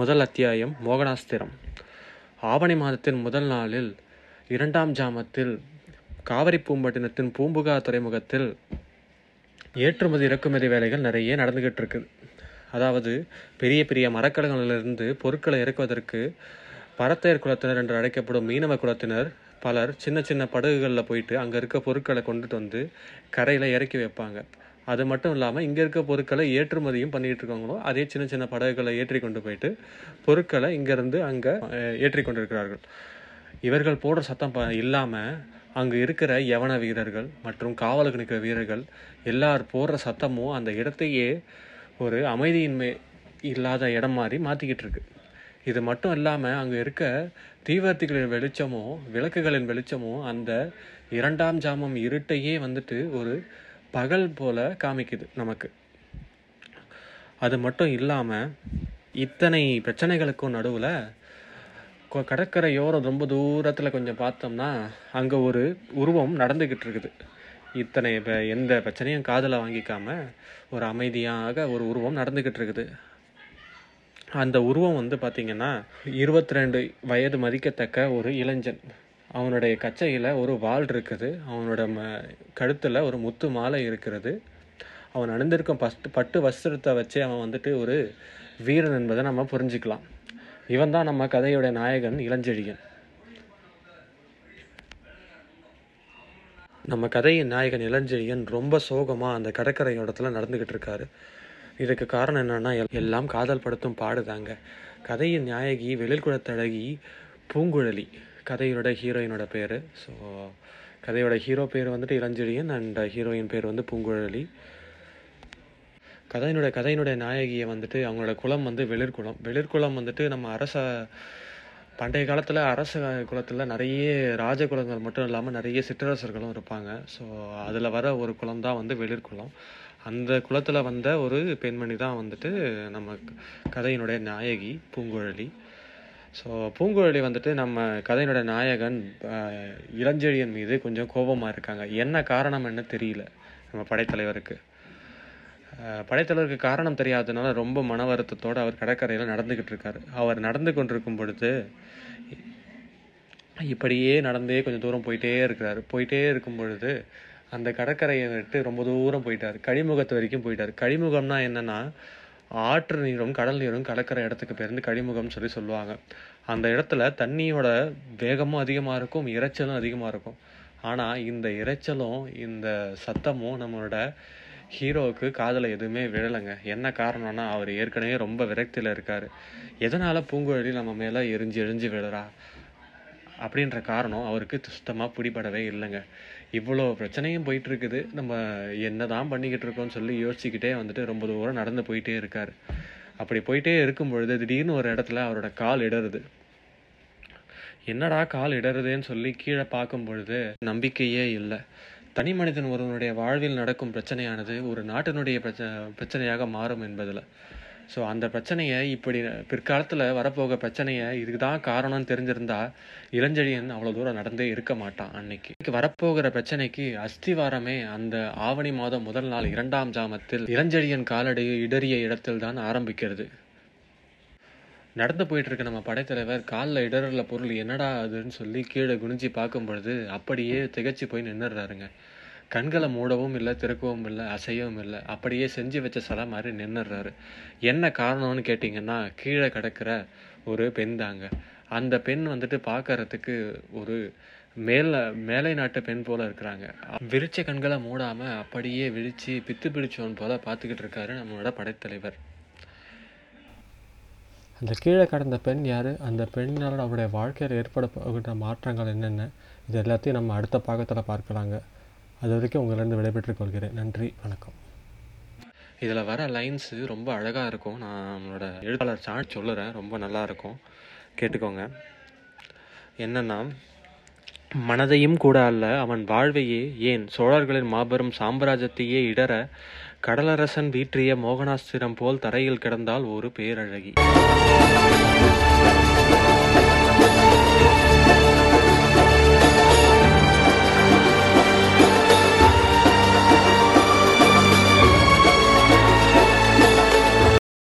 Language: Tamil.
முதல் அத்தியாயம் மோகனாஸ்திரம். ஆவணி மாதத்தின் முதல் நாளில் இரண்டாம் ஜாமத்தில் காவிரி பூம்பட்டினத்தின் பூம்புகா துறைமுகத்தில் ஏற்றுமதி இறக்குமதி வேலைகள் நிறைய நடந்துகிட்டு இருக்குது அதாவது பெரிய பெரிய மரக்கலங்களிலிருந்து பொருட்களை இறக்குவதற்கு பரத்தையர் குலத்தினர் என்று அழைக்கப்படும் மீனவ குலத்தினர் பலர் சின்ன சின்ன படகுகளில் போயிட்டு அங்கே இருக்க பொருட்களை கொண்டுட்டு வந்து கரையில் இறக்கி வைப்பாங்க. அது மட்டும் இல்லாமல் இங்கே இருக்க பொருட்களை ஏற்றுமதியும் பண்ணிகிட்டு இருக்காங்களோ அதே சின்ன சின்ன படகுகளை ஏற்றி கொண்டு போயிட்டு பொருட்களை இங்கேருந்து அங்கே ஏற்றி கொண்டிருக்கிறார்கள். இவர்கள் போடுற சத்தம் ப இல்லாமல் அங்கே இருக்கிற யவன வீரர்கள் மற்றும் காவலுக்கு நிற்கிற வீரர்கள் எல்லார் போடுற சத்தமும் அந்த இடத்தையே ஒரு அமைதியின்மை இல்லாத இடம் மாதிரி மாற்றிக்கிட்டு இருக்கு. இது மட்டும் இல்லாமல் அங்கே இருக்க தீவர்த்திகளின் வெளிச்சமும் விளக்குகளின் வெளிச்சமும் அந்த இரண்டாம் ஜாமம் இருட்டையே வந்துட்டு ஒரு பகல் போல காமிக்குது நமக்கு. அது மட்டும் இல்லாமல் இத்தனை பிரச்சனைகளுக்கும் நடுவில் கடற்கரையோரம் ரொம்ப தூரத்தில் கொஞ்சம் பார்த்தோம்னா அங்கே ஒரு உருவம் நடந்துக்கிட்டு இருக்குது. இத்தனை இப்போ எந்த பிரச்சனையும் காதில் வாங்கிக்காம ஒரு அமைதியாக ஒரு உருவம் நடந்துக்கிட்டு இருக்குது. அந்த உருவம் வந்து பார்த்திங்கன்னா இருபத்தி ரெண்டு வயது மதிக்கத்தக்க ஒரு இளைஞன். அவனுடைய கச்சையில் ஒரு வாள் இருக்குது. அவனோட ம கழுத்தில் ஒரு முத்து மாலை இருக்கிறது. அவன் அணிந்திருக்கும் பஸ்ட் பட்டு வஸ்திரத்தை வச்சு அவன் வந்துட்டு ஒரு வீரன் என்பதை நம்ம புரிஞ்சுக்கலாம். இவன் தான் நம்ம கதையோட நாயகன் இளஞ்செழியன். நம்ம கதையின் நாயகன் இளஞ்செழியன் ரொம்ப சோகமாக அந்த கடற்கரையோடத்தில் நடந்துக்கிட்டு இருக்காரு. இதுக்கு காரணம் என்னன்னா எல்லாம் காதல் படுத்தும் பாடுதாங்க. கதையின் நாயகி வெளில்குளத்தழகி பூங்குழலி. கதையோட ஹீரோயினோட பேர். ஸோ கதையோட ஹீரோ பேர் வந்துட்டு இளஞ்செழியன் அண்ட் ஹீரோயின் பேர் வந்து பூங்குழலி. கதையினுடைய கதையினுடைய நாயகியை வந்துட்டு அவங்களோட குலம் வந்து வெளிர்குளம் வெளிர்குளம் வந்துட்டு நம்ம அரச பண்டைய காலத்தில் அரச குலத்தில் நிறைய ராஜ குலங்கள் மட்டும் இல்லாமல் நிறைய சிற்றரசர்களும் இருப்பாங்க. ஸோ அதில் வர ஒரு குலம் தான் வந்து வெளிர்குளம் அந்த குலத்தில் வந்த ஒரு பெண்மணி தான் வந்துட்டு நம்ம கதையினுடைய நாயகி பூங்குழலி. ஸோ பூங்குழலி வந்துட்டு நம்ம கதையினுடைய நாயகன் இளஞ்செழியன் மீது கொஞ்சம் கோபமாக இருக்காங்க. என்ன காரணம் என்ன தெரியல நம்ம படைத்தலைவருக்கு. படைத்தலைவருக்கு காரணம் தெரியாததுனால ரொம்ப மன வருத்தத்தோடு அவர் கடற்கரையில் நடந்துக்கிட்டு இருக்காரு. அவர் நடந்து கொண்டிருக்கும் பொழுது இப்படியே நடந்தே கொஞ்சம் தூரம் போயிட்டே இருக்கிறார். போயிட்டே இருக்கும் பொழுது அந்த கடற்கரையை விட்டு ரொம்ப தூரம் போயிட்டார். கழிமுகத்து வரைக்கும் போயிட்டார். கழிமுகம்னா என்னன்னா ஆற்று நீரும் கடல் நீரும் கலக்கிற இடத்துக்கு பேருந்து கழிமுகம்னு சொல்லி சொல்லுவாங்க. அந்த இடத்துல தண்ணியோட வேகமும் அதிகமாக இருக்கும் இறைச்சலும் அதிகமாக இருக்கும். ஆனால் இந்த இறைச்சலும் இந்த சத்தமும் நம்மளோட ஹீரோவுக்கு காதில் எதுவுமே விழலைங்க. என்ன காரணம்னா அவர் ஏற்கனவே ரொம்ப விரக்தியில் இருக்கார். எதனால் பூங்குழலி நம்ம மேலே எரிஞ்சு எரிஞ்சு விழுறா? அப்படின்ற காரணம் அவருக்கு சுத்தமாக பிடிபடவே இல்லைங்க. இவ்வளோ பிரச்சனையும் போயிட்டு இருக்குது நம்ம என்ன தான் பண்ணிக்கிட்டு இருக்கோம்னு சொல்லி யோசிச்சுக்கிட்டே வந்துட்டு ரொம்ப தூரம் நடந்து போயிட்டே இருக்கார். அப்படி போயிட்டே இருக்கும் பொழுது திடீர்னு ஒரு இடத்துல அவரோட கால் இடருது என்னடா கால் இடருதுன்னு சொல்லி கீழே பார்க்கும் பொழுது நம்பிக்கையே இல்லை. தனி மனிதன் ஒருவனுடைய வாழ்வில் நடக்கும் பிரச்சனையானது ஒரு நாட்டினுடைய பிரச்ச பிரச்சனையாக மாறும் என்பதில். ஸோ அந்த பிரச்சனையை இப்படி பிற்காலத்தில் வரப்போக பிரச்சனையை இதுக்கு தான் காரணம்னு தெரிஞ்சிருந்தா இளஞ்செழியன் அவ்வளோ தூரம் நடந்தே இருக்க மாட்டான் அன்னைக்கு. வரப்போகிற பிரச்சனைக்கு அஸ்திவாரமே அந்த ஆவணி மாதம் முதல் நாள் இரண்டாம் ஜாமத்தில் இளஞ்செழியன் காலடி இடறிய இடத்தில் தான் ஆரம்பிக்கிறது. நடந்து போயிட்டு இருக்க நம்ம படைத்தலைவர் காலில் இடறல பொருள் என்னடா அதுன்னு சொல்லி கீழே குனிஞ்சி பார்க்கும் பொழுது அப்படியே திகச்சு போய் நின்றுறாருங்க கண்களை மூடவும் இல்லை திறக்கவும் இல்லை அசையவும் இல்லை. அப்படியே செஞ்சு வச்ச சிலை மாதிரி நின்றுடுறாரு என்ன காரணம்னு கேட்டிங்கன்னா கீழே கிடக்கிற ஒரு பெண் தாங்க. அந்த பெண் வந்துட்டு பார்க்கறதுக்கு ஒரு மேல மேலை நாட்டு பெண் போல இருக்கிறாங்க. விரிச்ச கண்களை மூடாமல் அப்படியே விழிச்சு பித்து பிடிச்சவன் போல பார்த்துக்கிட்டு இருக்காரு நம்மளோட படைத்தலைவர். அந்த கீழே கடந்த பெண் யார்? அந்த பெண்ணால் அவருடைய வாழ்க்கையில் ஏற்பட போகின்ற மாற்றங்கள் என்னென்ன? இது எல்லாத்தையும் நம்ம அடுத்த பாகத்தில் பார்க்கலாங்க. அது வரைக்கும் உங்களிருந்து விடைபெற்றுக் கொள்கிறேன். நன்றி வணக்கம். இதில் வர லைன்ஸு ரொம்ப அழகாக இருக்கும். நான் நம்மளோட எழுத்தாளர் சாட் சொல்லுறேன். ரொம்ப நல்லா இருக்கும். கேட்டுக்கோங்க. என்னன்னா மனதையும் கூட அல்ல அவன் வாழ்வையே ஏன் சோழர்களின் மாபெரும் சாம்ராஜ்யத்தையே இடர கடலரசன் வீற்றிய மோகனாஸ்திரம் போல் தரையில் கிடந்தால் ஒரு பேரழகி.